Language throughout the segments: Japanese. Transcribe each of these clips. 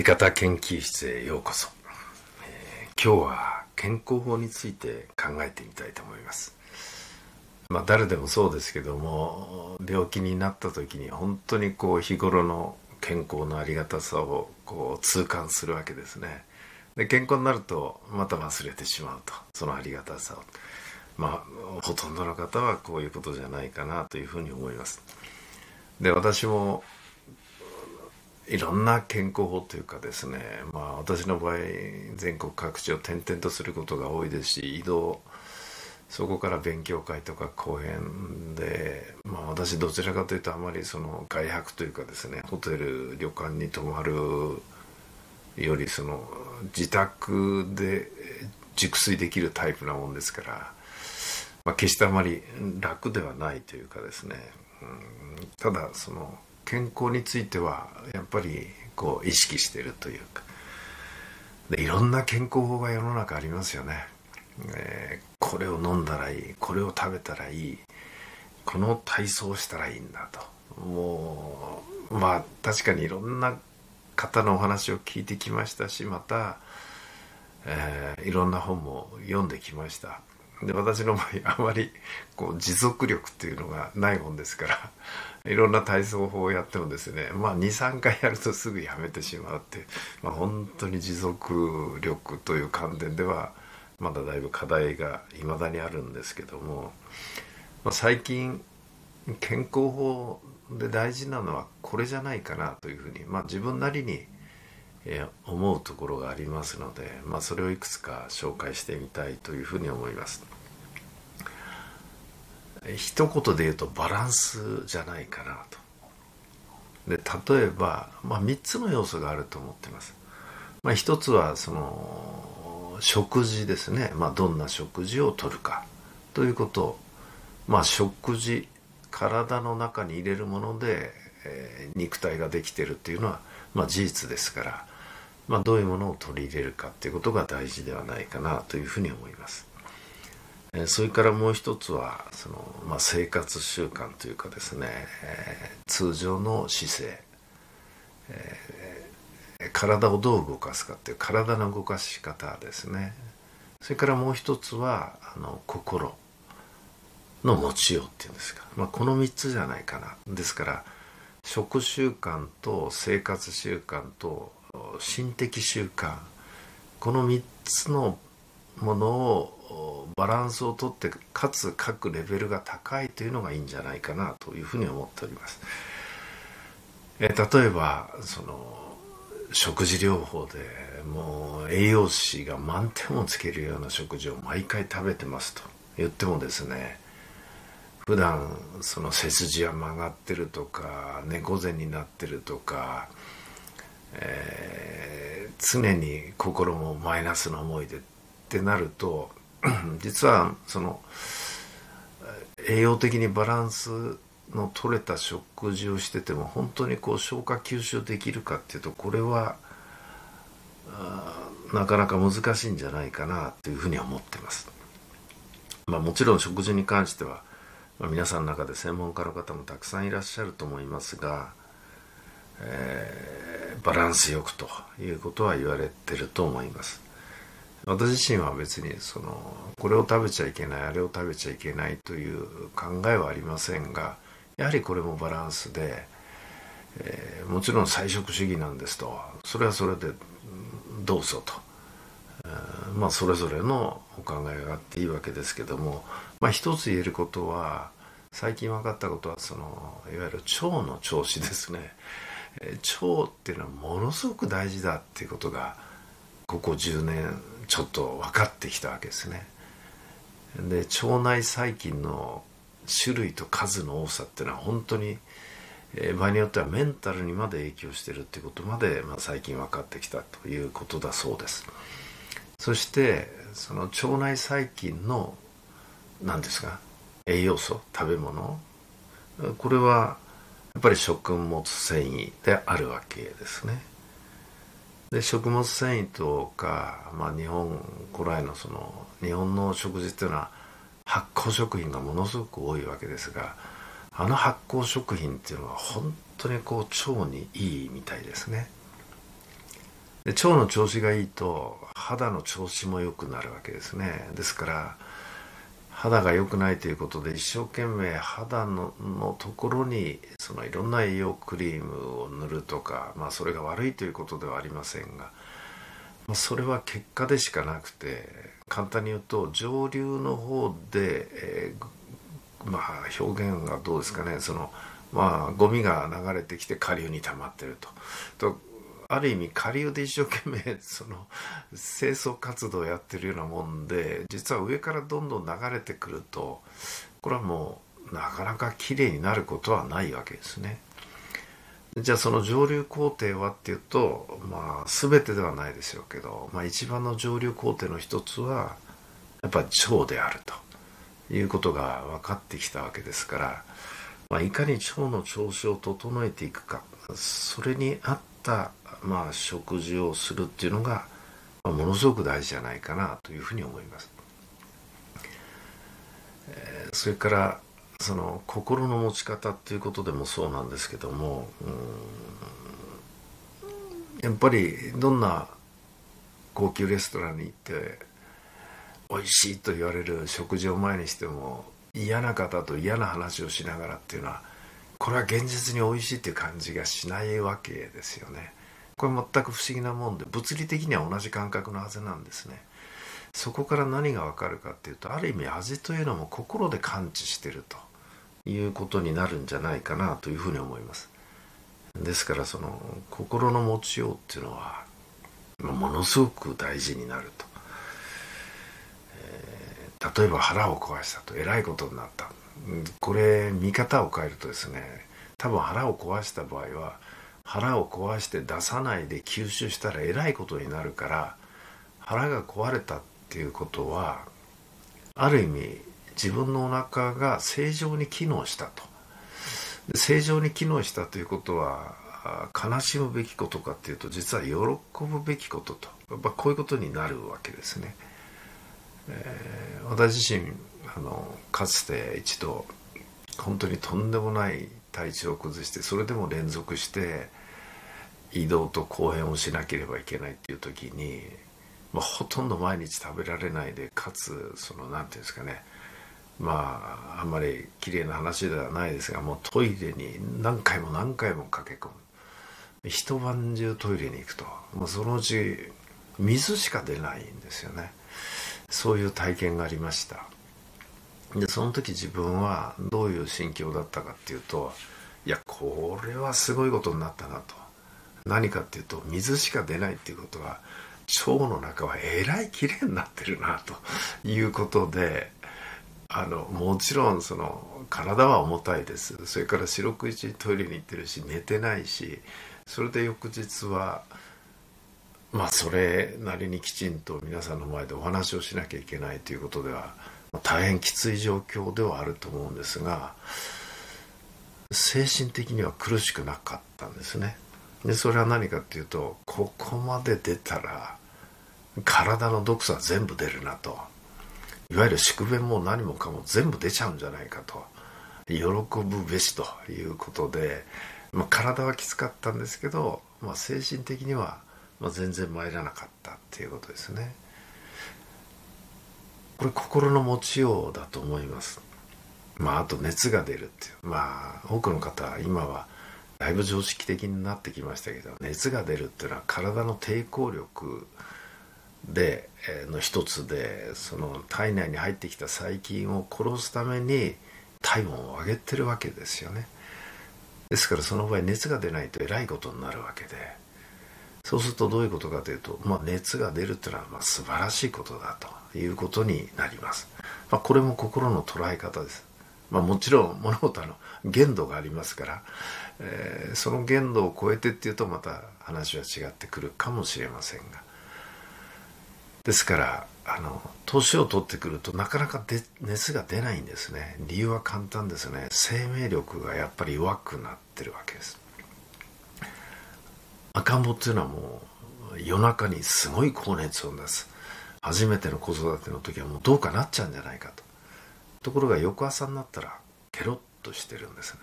り方研究室へようこそ、えー、今日は健康法について考えてみたいと思います。まあ誰でもそうですけども病気になった時に本当にこう日頃の健康のありがたさをこう痛感するわけですね。で健康になるとまた忘れてしまうと。そのありがたさを。まあほとんどの方はこういうことじゃないかなというふうに思います。で私もいろんな健康法というかですね、まあ、私の場合全国各地を転々とすることが多いですし移動そこから勉強会とか講演で、まあ、私どちらかというとあまりその外泊というかですねホテル旅館に泊まるよりその自宅で熟睡できるタイプなもんですから、まあ、決してあまり楽ではないというかですね、うん、ただその健康についてはやっぱりこう意識してるというか。でいろんな健康法が世の中ありますよね、えー、これを飲んだらいいこれを食べたらいいこの体操をしたらいいんだと。もうまあ確かにいろんな方のお話を聞いてきましたしまた、えー、いろんな本も読んできました。で私の場合あまりこう持続力っていうのがないもんですからいろんな体操法をやってもですねまあ23回やるとすぐやめてしまうって、まあ、本当に持続力という観点ではまだだいぶ課題がいまだにあるんですけども、まあ、最近健康法で大事なのはこれじゃないかなというふうに、まあ、自分なりにえ思うところがありますので、まあ、それをいくつか紹介してみたいというふうに思います。一言で言うとバランスじゃないかなと。で例えば、まあ、3つの要素があると思ってます、まあ、一つはその食事ですね、まあ、どんな食事をとるか。ということ。まあ食事体の中に入れるもので、えー、肉体ができてるっていうのは、まあ、事実ですから、まあ、どういうものを取り入れるかっていうことが大事ではないかなというふうに思います。えそれからもう一つはその、まあ、生活習慣というかですね、えー、通常の姿勢、えー、体をどう動かすかっていう体の動かし方ですね。それからもう一つはあの心の持ちようっていうんですか、まあ、この3つじゃないかな。ですから食習慣と生活習慣と心的習慣この3つのものをバランスをとってかつ各レベルが高いというのがいいんじゃないかなというふうに思っております。え例えばその食事療法でもう栄養士が満点をつけるような食事を毎回食べてますと言ってもですね普段その背筋は曲がってるとか猫背になってるとか、えー、常に心もマイナスな思いでってなると 実はその栄養的にバランスの取れた食事をしてても本当にこう消化吸収できるかっていうとこれはなかなか難しいんじゃないかなというふうに思ってます。まあ、もちろん食事に関しては、まあ、皆さんの中で専門家の方もたくさんいらっしゃると思いますが、えー、バランスよくということは言われてると思います。私自身は別にそのこれを食べちゃいけないあれを食べちゃいけないという考えはありませんがやはりこれもバランスで、えー、もちろん菜食主義なんですと。それはそれでどうぞと、えー、まあそれぞれのお考えがあっていいわけですけども、まあ、一つ言えることは最近分かったことはそのいわゆる腸の調子ですね、腸っていうのはものすごく大事だっていうことがここ10年ちょっと分かってきたわけですね。で腸内細菌の種類と数の多さっていうのは本当に、え、場合によってはメンタルにまで影響してるっていうことまで、まあ、最近分かってきたということだそうです。そしてその腸内細菌の何ですか栄養素食べ物これはっぱり食物繊維であるわけですね。で食物繊維とか、まあ、日本古来のその日本の食事っていうのは発酵食品がものすごく多いわけですがあの発酵食品っていうのは本当にこう腸にいいみたいですね。で腸の調子がいいと肌の調子も良くなるわけですね。ですから肌が良くないということで一生懸命肌のところにそのいろんな栄養クリームを塗るとか、まあ、それが悪いということではありませんが、まあ、それは結果でしかなくて簡単に言うと上流の方で、えー、まあ表現がどうですかねそのまあゴミが流れてきて下流に溜まってると。とある意味下流で一生懸命その清掃活動をやってるようなもんで実は上からどんどん流れてくるとこれはもうなかなかきれいになることはないわけですね。じゃあその上流工程はっていうとまあ全てではないでしょうけど、まあ、一番の上流工程の一つはやっぱり腸であるということが分かってきたわけですから、まあ、いかに腸の調子を整えていくかそれに合ったまあ、食事をするっていうのが、まあ、ものすごく大事じゃないかなというふうに思います。えー、それからその心の持ち方っていうことでもそうなんですけどもやっぱりどんな高級レストランに行って美味しいと言われる食事を前にしても嫌な方と嫌な話をしながらっていうのはこれは現実に美味しいっていう感じがしないわけですよね。これ全く不思議なもんで物理的には同じ感覚のはずなんですね。そこから何がわかるかっていうとある意味味というのも心で感知してるということになるんじゃないかなというふうに思います。ですからその心の持ちようっていうのはものすごく大事になると、え、例えば腹を壊したとえらいことになった。これ見方を変えるとですね多分腹を壊した場合は腹を壊して出さないで吸収したらえらいことになるから腹が壊れたっていうことはある意味自分のお腹が正常に機能したと。正常に機能したということは悲しむべきことかっていうと実は喜ぶべきことと。やっぱこういうことになるわけですね、えー、私自身あのかつて一度本当にとんでもない体調を崩してそれでも連続して移動と公演をしなければいけないっていう時に、まあ、ほとんど毎日食べられないでかつその何て言うんですかねまああんまり綺麗な話ではないですがもうトイレに何回も何回も駆け込む。一晩中トイレに行くともうそのうち水しか出ないんですよね。そういう体験がありました。でその時自分はどういう心境だったかっていうといやこれはすごいことになったなと。何かっていうと水しか出ないっていうことは腸の中はえらい綺麗になってるなということであのもちろんその体は重たいですそれから四六時トイレに行ってるし寝てないしそれで翌日はまあそれなりにきちんと皆さんの前でお話をしなきゃいけないということでは大変きつい状況ではあると思うんですが精神的には苦しくなかったんですね。でそれは何かっていうとここまで出たら体の毒素は全部出るなと。いわゆる宿便も何もかも全部出ちゃうんじゃないかと。喜ぶべしということで、まあ、体はきつかったんですけど、まあ、精神的には、全然参らなかったっていうことですね。これ心の持ちようだと思います。まああと熱が出るっていう。まあ多くの方今はだいぶ常識的になってきましたけど熱が出るっていうのは体の抵抗力で、え、の一つでその体内に入ってきた細菌を殺すために体温を上げてるわけですよね。ですからその場合熱が出ないとえらいことになるわけでそうするとどういうことかというと、まあ、熱が出るっていうのはまあ素晴らしいことだということになります、まあ、これも心の捉え方です。まあ、もちろん物事の限度がありますから、えー、その限度を超えてっていうとまた話は違ってくるかもしれませんが。ですからあの年を取ってくるとなかなかで熱が出ないんですね。理由は簡単ですね。生命力がやっぱり弱くなってるわけです。赤ん坊っていうのはもう夜中にすごい高熱を出す。初めての子育ての時はもうどうかなっちゃうんじゃないかと。ところが翌朝になったらケロッとしてるんですね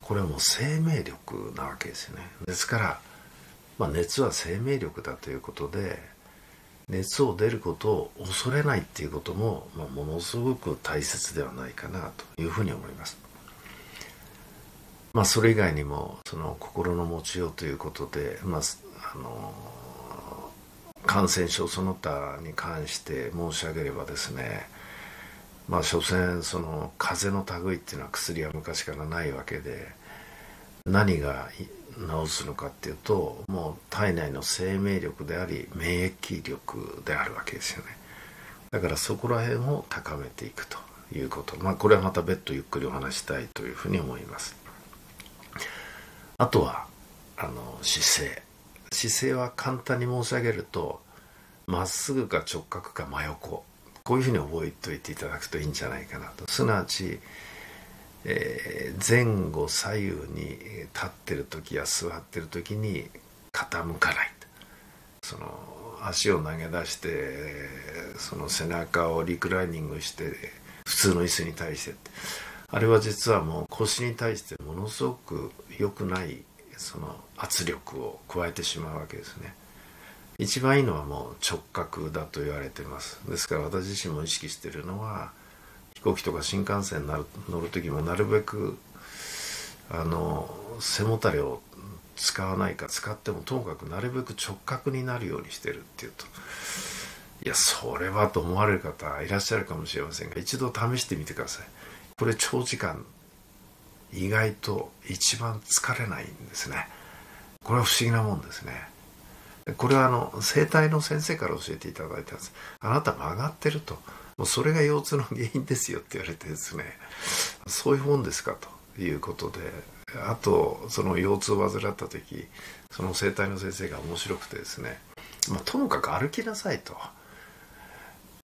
これはもう生命力なわけですよねですからまあ、熱は生命力だということで熱を出ることを恐れないっていうことも、まあ、ものすごく大切ではないかなというふうに思います。まあ、それ以外にもその心の持ちようということで、まあ、あの感染症その他に関して申し上げればですねまあ所詮その風邪の類っていうのは薬は昔からないわけで何が治すのかっていうともう体内の生命力であり免疫力であるわけですよね。だからそこら辺を高めていくということ。まあこれはまた別途ゆっくりお話したいというふうに思います。あとはあの姿勢。姿勢は簡単に申し上げるとまっすぐか直角か真横。こういうふうに覚えておいていただくといいんじゃないかなと。すなわちえー、前後左右に立ってる時や座ってる時に傾かないその足を投げ出してその背中をリクライニングして普通の椅子に対して。あれは実はもう腰に対してものすごく良くないその圧力を加えてしまうわけですね。一番いいのはもう直角だと言われてます。ですから私自身も意識してるのは飛行機とか新幹線になる乗る時もなるべくあの背もたれを使わないか使ってもともかくなるべく直角になるようにしてるっていうと。いやそれはと思われる方いらっしゃるかもしれませんが一度試してみてください。これ長時間意外と一番疲れないんですね。これは不思議なもんですね。これはあの整体の先生から教えていただいたんです。あなた曲がってると。もうそれが腰痛の原因ですよって言われてですね。そういうもんですかということで。あとその腰痛を患った時その整体の先生が面白くてですね、まあ、ともかく歩きなさいと。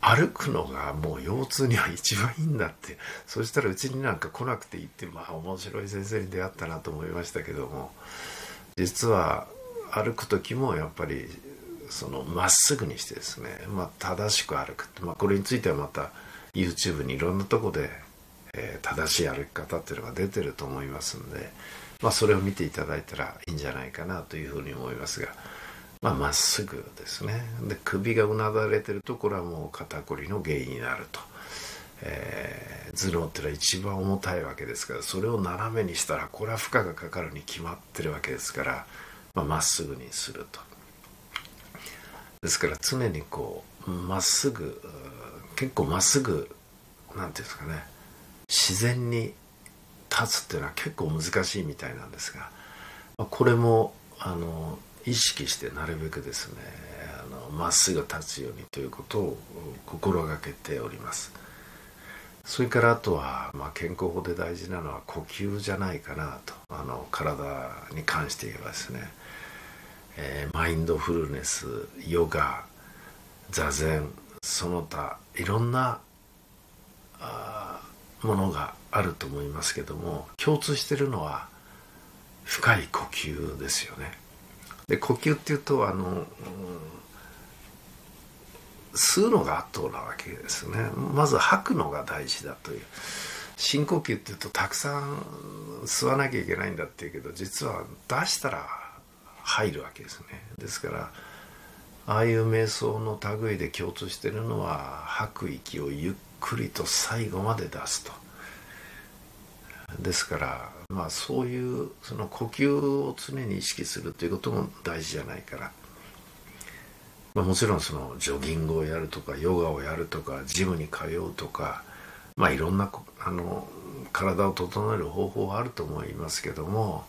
歩くのがもう腰痛には一番いいんだって。そしたらうちになんか来なくていいってまあ面白い先生に出会ったなと思いましたけども。実は歩く時もやっぱりそのまっすぐにしてですね、まあ、正しく歩く、まあ、これについてはまた YouTube にいろんなとこで、えー、正しい歩き方っていうのが出てると思いますんで、まあ、それを見ていただいたらいいんじゃないかなというふうに思いますがまあ、っすぐですね。で首がうなだれてるとこれはもう肩こりの原因になると、えー、頭脳っていうのは一番重たいわけですからそれを斜めにしたらこれは負荷がかかるに決まってるわけですからまあ、っすぐにすると。ですから常にこうまっすぐ結構まっすぐなんていうんですかね。自然に立つっていうのは結構難しいみたいなんですがこれもあの意識してなるべくですねまっすぐ立つようにということを心がけております。それからあとは、まあ、健康法で大事なのは呼吸じゃないかなとあの体に関して言えばですね。えー、マインドフルネスヨガ座禅その他いろんなものがあると思いますけども共通してるのは深い呼吸ですよね。で呼吸っていうとあの、うん、吸うのが圧倒なわけですねまず吐くのが大事だという深呼吸っていうとたくさん吸わなきゃいけないんだっていうけど実は出したら入るわけですね。ですからああいう瞑想の類で共通してるのは吐く息をゆっくりと最後まで出すと。ですからまあそういうその呼吸を常に意識するということも大事じゃないから、まあ、もちろんそのジョギングをやるとかヨガをやるとかジムに通うとかまあいろんなあの体を整える方法はあると思いますけども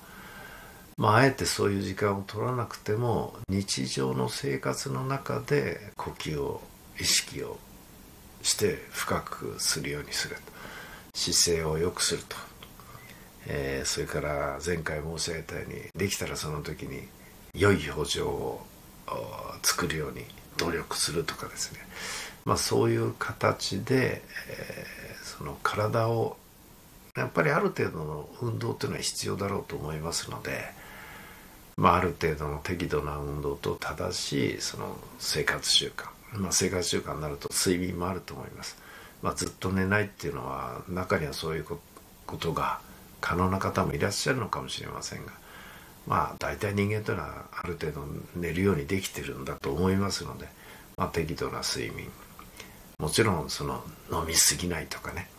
まあ、あえてそういう時間を取らなくても日常の生活の中で呼吸を意識をして深くするようにする姿勢を良くすると、えー、それから前回申し上げたようにできたらその時に良い表情を作るように努力するとかですね、まあ、そういう形で、えー、その体をやっぱりある程度の運動っていうのは必要だろうと思いますので。まあ、ある程度の適度な運動と正しいその生活習慣、まあ、生活習慣になると睡眠もあると思います、まあ、ずっと寝ないっていうのは中にはそういうことが可能な方もいらっしゃるのかもしれませんが、まあ大体人間というのはある程度寝るようにできてるんだと思いますので、まあ、適度な睡眠。もちろんその飲みすぎないとかね、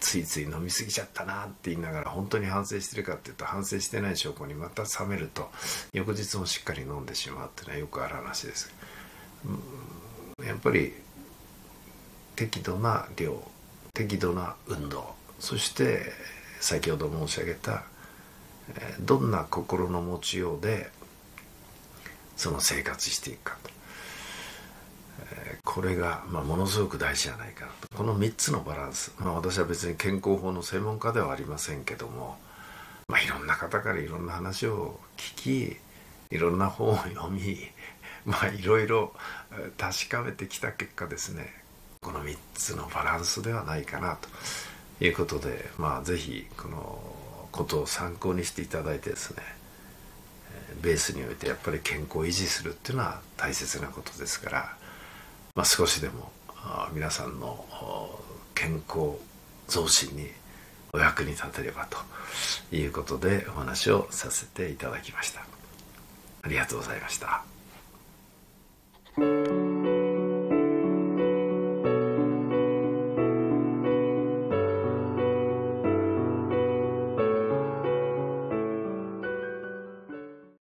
ついつい飲みすぎちゃったなって言いながら本当に反省してるかっていうと反省してない証拠にまた冷めると翌日もしっかり飲んでしまうっていうのはよくある話です、ん、やっぱり適度な量適度な運動そして先ほど申し上げたどんな心の持ちようでその生活していくかと。これが、まあ、ものすごく大事じゃないかなと。この3つのバランス、まあ、私は別に健康法の専門家ではありませんけども、まあ、いろんな方からいろんな話を聞きいろんな本を読み まあいろいろ確かめてきた結果ですねこの3つのバランスではないかなと。いうことでまあ是非このことを参考にしていただいてですねベースにおいてやっぱり健康を維持するっていうのは大切なことですから、まあ、少しでも皆さんの健康増進にお役に立てればということでお話をさせていただきました。ありがとうございました。